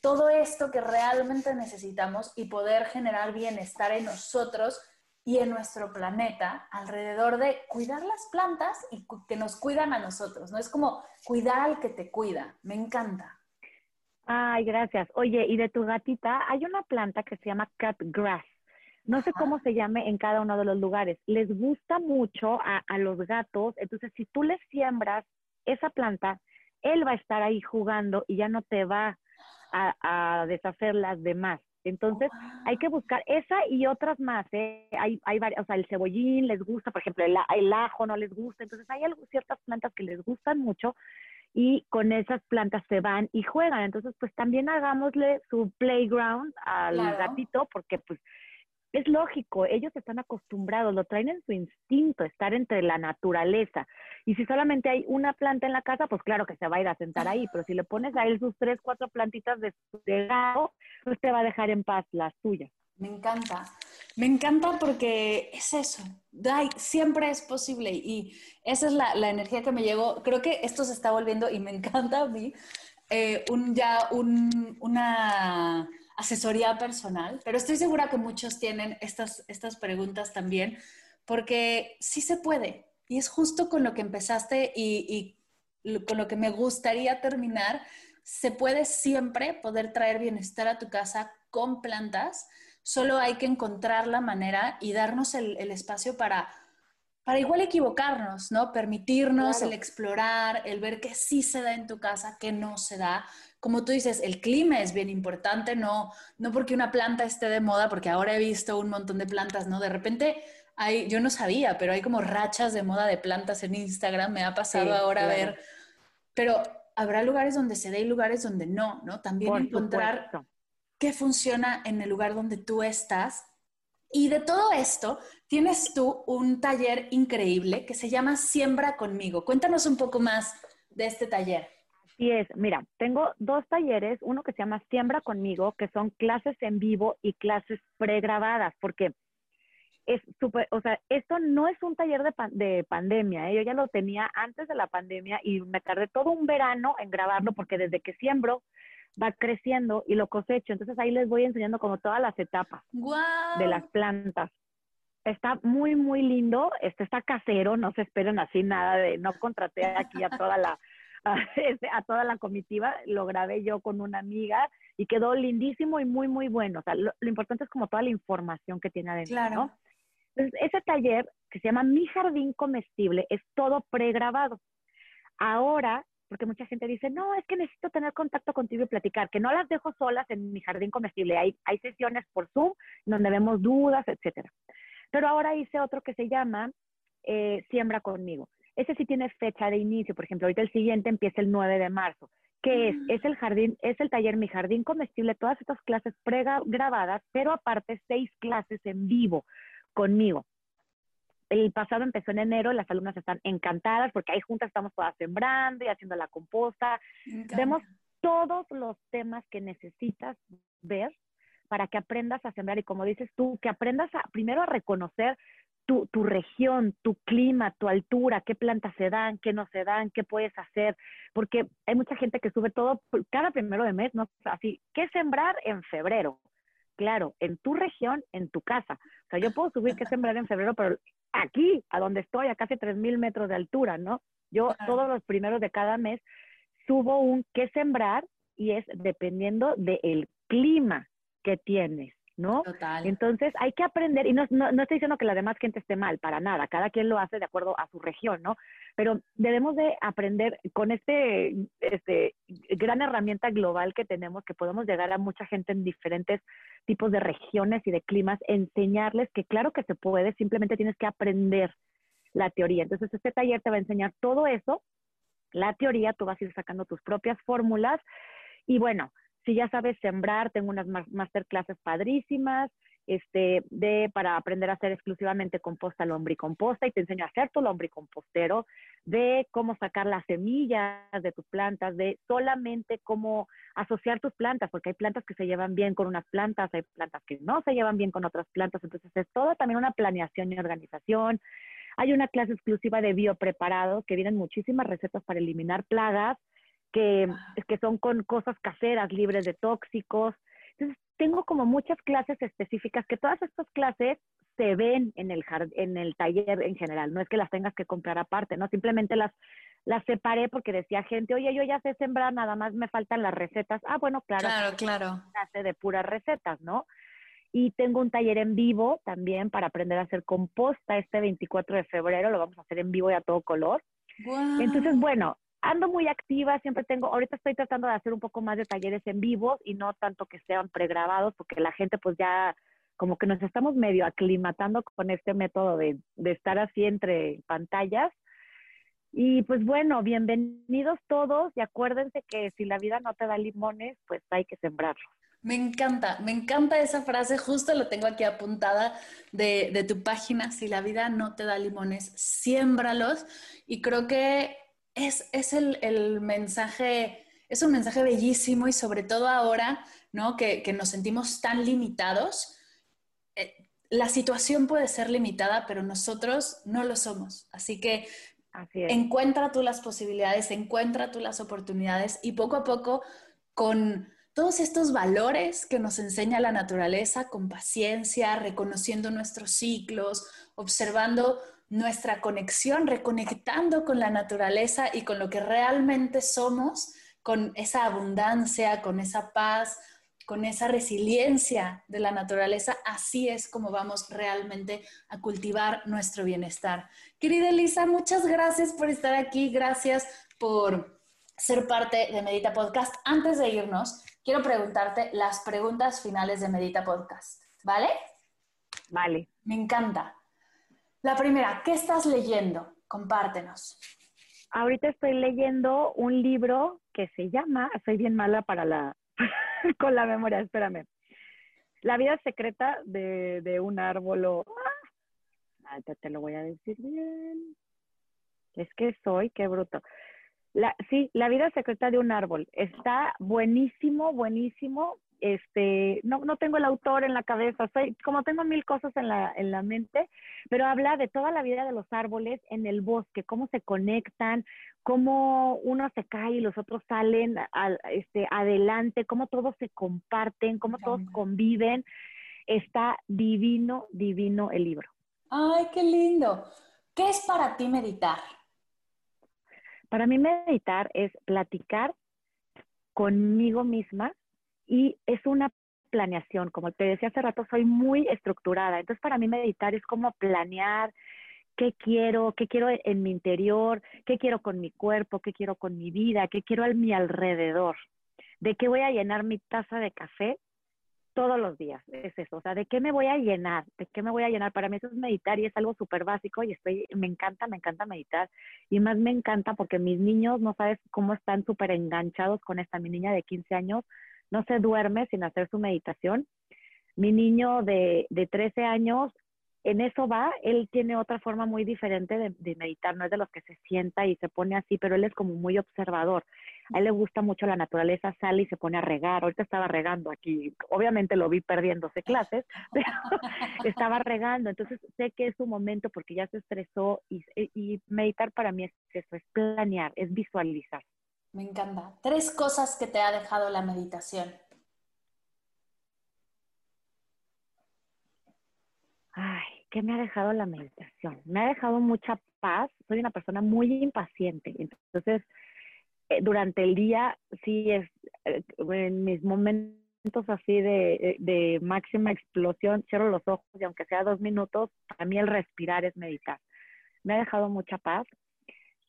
todo esto que realmente necesitamos y poder generar bienestar en nosotros y en nuestro planeta alrededor de cuidar las plantas y que nos cuidan a nosotros, ¿no? Es como cuidar al que te cuida. Me encanta. Ay, gracias. Oye, y de tu gatita, hay una planta que se llama cat grass. No sé cómo se llame en cada uno de los lugares. Les gusta mucho a, a los gatos. Entonces, si tú les siembras esa planta, él va a estar ahí jugando y ya no te va a, deshacer las demás. Entonces, hay que buscar esa y otras más. ¿eh? Hay, hay varias, o sea, el cebollín les gusta, por ejemplo, el, ajo no les gusta. Entonces, hay ciertas plantas que les gustan mucho y con esas plantas se van y juegan. Entonces, pues también hagámosle su playground al gatito, porque pues es lógico, ellos están acostumbrados, lo traen en su instinto, estar entre la naturaleza. Y si solamente hay una planta en la casa, pues claro que se va a ir a sentar ahí, pero si le pones a él sus tres, cuatro plantitas de, de pues te va a dejar en paz las tuyas. Me encanta, me encanta porque es eso, siempre es posible y esa es la, energía que me llegó. Creo que esto se está volviendo, y me encanta a mí, eh, un, ya un, una asesoría personal, pero estoy segura que muchos tienen estas, estas preguntas también, porque sí se puede. Y es justo con lo que empezaste y, con lo que me gustaría terminar. Se puede siempre poder traer bienestar a tu casa con plantas, solo hay que encontrar la manera y darnos el, espacio para, para igual equivocarnos, ¿no? Permitirnos el explorar, el ver qué sí se da en tu casa, qué no se da, como tú dices, el clima es bien importante, no, no porque una planta esté de moda, porque ahora he visto un montón de plantas, ¿no? De repente hay, yo no sabía, pero hay como rachas de moda de plantas en Instagram, me ha pasado ahora a ver, pero habrá lugares donde se dé y lugares donde no, ¿no? También encontrar qué funciona en el lugar donde tú estás. Y de todo esto, tienes tú un taller increíble que se llama Siembra conmigo. Cuéntanos un poco más de este taller. Sí es, mira, tengo dos talleres, uno que se llama Siembra conmigo, que son clases en vivo y clases pregrabadas, porque es súper, o sea, esto no es un taller de, de pandemia, ¿eh? yo ya lo tenía antes de la pandemia y me tardé todo un verano en grabarlo porque desde que siembro va creciendo y lo cosecho, entonces ahí les voy enseñando como todas las etapas de las plantas. Está muy, muy lindo, este está casero, no se esperen así nada de, no contraté aquí a toda la, a, toda la comitiva, lo grabé yo con una amiga y quedó lindísimo y muy, muy bueno. O sea, lo, importante es como toda la información que tiene adentro, claro. Entonces, ese taller que se llama Mi Jardín Comestible es todo pregrabado. Ahora, porque mucha gente dice, no, es que necesito tener contacto contigo y platicar, que no las dejo solas en mi jardín comestible. Hay, hay sesiones por Zoom donde vemos dudas, etcétera. Pero ahora hice otro que se llama eh, Siembra conmigo. Ese sí tiene fecha de inicio, por ejemplo, ahorita el siguiente empieza el 9 de marzo. ¿Qué es? Mm. Es el jardín, es el taller Mi Jardín Comestible, todas estas clases pregrabadas, pero aparte seis clases en vivo conmigo. El pasado empezó en enero, las alumnas están encantadas porque ahí juntas estamos todas sembrando y haciendo la composta. Vemos todos los temas que necesitas ver para que aprendas a sembrar y como dices tú, que aprendas a, primero a reconocer tu, tu, región, tu clima, tu altura, qué plantas se dan, qué no se dan, qué puedes hacer, porque hay mucha gente que sube todo cada primero de mes, ¿no? Así, ¿qué sembrar en febrero? claro, en tu región, en tu casa. O sea, yo puedo subir que sembrar en febrero, pero aquí, a donde estoy, a casi 3.000 metros de altura, ¿no? Yo todos los primeros de cada mes subo un qué sembrar y es dependiendo del clima que tienes. ¿No? Total. Entonces hay que aprender, y no, no, no, estoy diciendo que la demás gente esté mal, para nada, cada quien lo hace de acuerdo a su región, ¿no? Pero debemos de aprender con este, este gran herramienta global que tenemos, que podemos llegar a mucha gente en diferentes tipos de regiones y de climas, enseñarles que claro que se puede, simplemente tienes que aprender la teoría. Entonces este taller te va a enseñar todo eso, la teoría, tú vas a ir sacando tus propias fórmulas, y bueno, si ya sabes sembrar, tengo unas masterclasses padrísimas, este, de, para aprender a hacer exclusivamente composta lombricomposta y te enseño a hacer tu lombricompostero, de cómo sacar las semillas de tus plantas, de solamente cómo asociar tus plantas, porque hay plantas que se llevan bien con unas plantas, hay plantas que no se llevan bien con otras plantas, entonces es toda también una planeación y organización. Hay una clase exclusiva de biopreparado que vienen muchísimas recetas para eliminar plagas, que, que son con cosas caseras, libres de tóxicos. Entonces, tengo como muchas clases específicas que todas estas clases se ven en el, en el taller en general, no es que las tengas que comprar aparte, ¿no? Simplemente las, las separé porque decía gente, oye, yo ya sé sembrar, nada más me faltan las recetas. Ah, bueno, claro. Claro, claro. Clase de puras recetas, ¿no? Y tengo un taller en vivo también para aprender a hacer composta este 24 de febrero, lo vamos a hacer en vivo y a todo color. Entonces, bueno, ando muy activa, siempre tengo, ahorita estoy tratando de hacer un poco más de talleres en vivo y no tanto que sean pregrabados, porque la gente pues ya como que nos estamos medio aclimatando con este método de, de estar así entre pantallas. Y pues bueno, bienvenidos todos y acuérdense que si la vida no te da limones, pues hay que sembrarlos. Me encanta, me encanta esa frase, justo lo tengo aquí apuntada de, de tu página, si la vida no te da limones, siémbralos. Y creo que es, el, mensaje, es un mensaje bellísimo y sobre todo ahora, ¿no? Que, nos sentimos tan limitados. Eh, la situación puede ser limitada, pero nosotros no lo somos. Así que encuentra tú las posibilidades, encuentra tú las oportunidades y poco a poco con todos estos valores que nos enseña la naturaleza, con paciencia, reconociendo nuestros ciclos, observando nuestra conexión, reconectando con la naturaleza y con lo que realmente somos, con esa abundancia, con esa paz, con esa resiliencia de la naturaleza, así es como vamos realmente a cultivar nuestro bienestar. Querida Elisa, muchas gracias por estar aquí, gracias por ser parte de Medita Podcast. Antes de irnos, quiero preguntarte las preguntas finales de Medita Podcast, ¿vale? Vale. Me encanta. La primera, ¿qué estás leyendo? Compártenos. Ahorita estoy leyendo un libro que se llama, soy bien mala para la, con la memoria, espérame. La vida secreta de, un árbol o... Ah, te, lo voy a decir bien. Es que soy, qué bruto. La, sí, La vida secreta de un árbol. Está buenísimo, buenísimo. Este, no, no tengo el autor en la cabeza, soy, como tengo mil cosas en la, en la mente, pero habla de toda la vida de los árboles en el bosque, cómo se conectan, cómo uno se cae y los otros salen este, adelante, cómo todos se comparten, cómo todos conviven. Está divino, divino el libro. Ay, qué lindo. ¿Qué es para ti meditar? Para mí meditar es platicar conmigo misma y es una planeación, como te decía hace rato, soy muy estructurada, entonces para mí meditar es como planear qué quiero, qué quiero en mi interior, qué quiero con mi cuerpo, qué quiero con mi vida, qué quiero a mi alrededor, de qué voy a llenar mi taza de café todos los días, es eso, o sea, de qué me voy a llenar, de qué me voy a llenar. Para mí eso es meditar y es algo súper básico y estoy, me encanta, me encanta meditar y más me encanta porque mis niños no sabes cómo están súper enganchados con esta, mi niña de 15 años no se duerme sin hacer su meditación. Mi niño de, de 13 años, en eso va, él tiene otra forma muy diferente de, meditar, no es de los que se sienta y se pone así, pero él es como muy observador. A él le gusta mucho la naturaleza, sale y se pone a regar. Ahorita estaba regando aquí, obviamente lo vi perdiéndose clases, pero estaba regando. Entonces sé que es su momento porque ya se estresó y, y meditar para mí es eso, es planear, es visualizar. Me encanta. Tres cosas que te ha dejado la meditación. Ay, ¿qué me ha dejado la meditación? Me ha dejado mucha paz. Soy una persona muy impaciente. Entonces, eh, durante el día, sí es, eh, en mis momentos así de, de, máxima explosión, cierro los ojos y aunque sea dos minutos, para mí el respirar es meditar. Me ha dejado mucha paz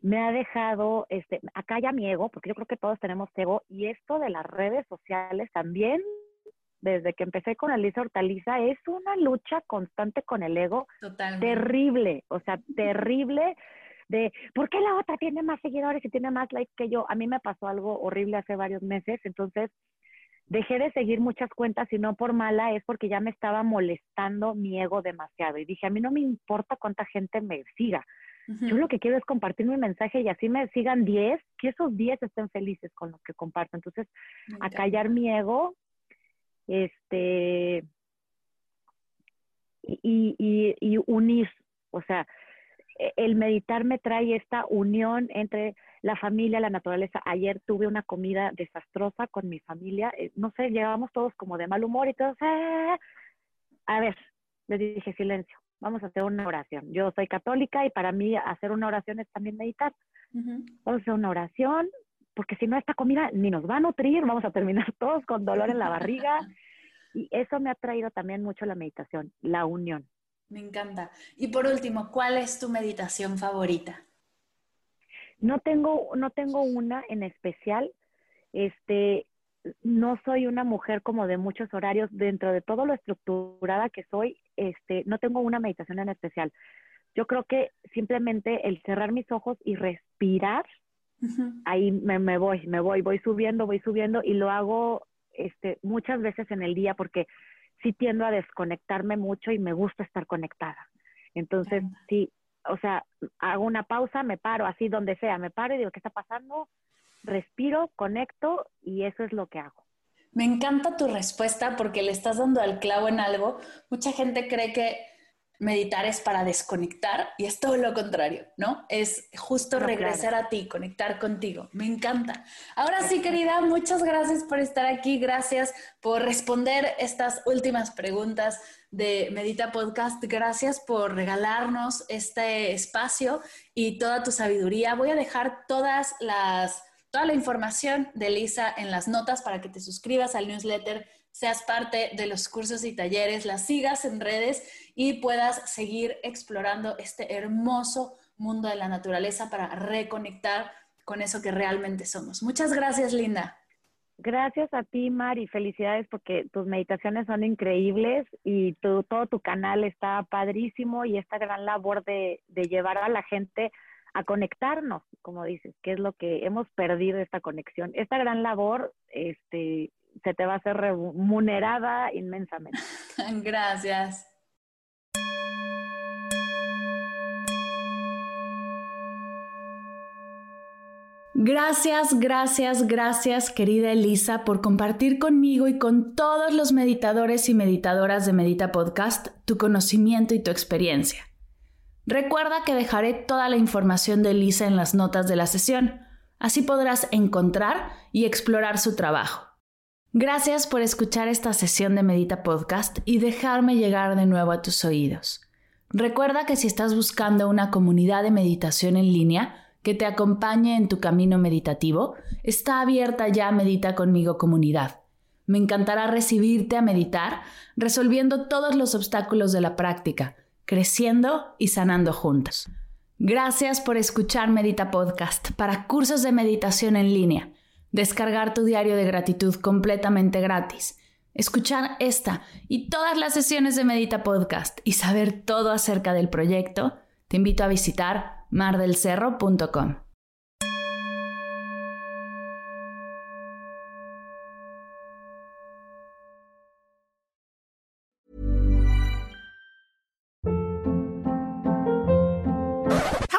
me ha dejado, este, acá ya mi ego, porque yo creo que todos tenemos ego, y esto de las redes sociales también, desde que empecé con Elisa Hortaliza, es una lucha constante con el ego. Terrible, o sea, terrible de, ¿por qué la otra tiene más seguidores y tiene más likes que yo? A mí me pasó algo horrible hace varios meses, entonces dejé de seguir muchas cuentas y no por mala, es porque ya me estaba molestando mi ego demasiado. Y dije, a mí no me importa cuánta gente me siga. Yo lo que quiero es compartir mi mensaje y así me sigan 10, que esos 10 estén felices con lo que comparto. Entonces, a callar mi ego, este, y, y, y unir, o sea, e, el meditar me trae esta unión entre la familia, la naturaleza. Ayer tuve una comida desastrosa con mi familia. Eh, no sé, llegábamos todos como de mal humor y todos, ah". a ver, les dije silencio vamos a hacer una oración. Yo soy católica y para mí hacer una oración es también meditar. Vamos a hacer una oración, porque si no esta comida ni nos va a nutrir, vamos a terminar todos con dolor en la barriga. y eso me ha traído también mucho la meditación, la unión. Me encanta. Y por último, ¿cuál es tu meditación favorita? No tengo, no tengo una en especial. Este, no soy una mujer como de muchos horarios, dentro de todo lo estructurada que soy, este, no tengo una meditación en especial. Yo creo que simplemente el cerrar mis ojos y respirar, ahí me, me, voy, me voy, voy subiendo, voy subiendo y lo hago este, muchas veces en el día porque sí tiendo a desconectarme mucho y me gusta estar conectada. Entonces, sí, o sea, hago una pausa, me paro así donde sea, me paro y digo, ¿qué está pasando? Respiro, conecto y eso es lo que hago. Me encanta tu respuesta porque le estás dando al clavo en algo. Mucha gente cree que meditar es para desconectar y es todo lo contrario, ¿no? Es justo regresar a ti, conectar contigo. Me encanta. Ahora sí, querida, muchas gracias por estar aquí. Gracias por responder estas últimas preguntas de Medita Podcast. Gracias por regalarnos este espacio y toda tu sabiduría. Voy a dejar todas las toda la información de Lisa en las notas para que te suscribas al newsletter, seas parte de los cursos y talleres, las sigas en redes y puedas seguir explorando este hermoso mundo de la naturaleza para reconectar con eso que realmente somos. Muchas gracias, Linda. Gracias a ti, Mari. Felicidades porque tus meditaciones son increíbles y todo tu canal está padrísimo y esta gran labor de, de llevar a la gente a conectarnos, como dices, que es lo que hemos perdido esta conexión. Esta gran labor este, se te va a hacer remunerada inmensamente. Gracias. Gracias, gracias, gracias querida Elisa por compartir conmigo y con todos los meditadores y meditadoras de Medita Podcast tu conocimiento y tu experiencia. Recuerda que dejaré toda la información de Elisa en las notas de la sesión, así podrás encontrar y explorar su trabajo. Gracias por escuchar esta sesión de Medita Podcast y dejarme llegar de nuevo a tus oídos. Recuerda que si estás buscando una comunidad de meditación en línea, que te acompañe en tu camino meditativo, está abierta ya Medita conmigo comunidad. Me encantará recibirte a meditar, resolviendo todos los obstáculos de la práctica, creciendo y sanando juntos. Gracias por escuchar Medita Podcast para cursos de meditación en línea, descargar tu diario de gratitud completamente gratis, escuchar esta y todas las sesiones de Medita Podcast y saber todo acerca del proyecto, te invito a visitar mardelcerro.com.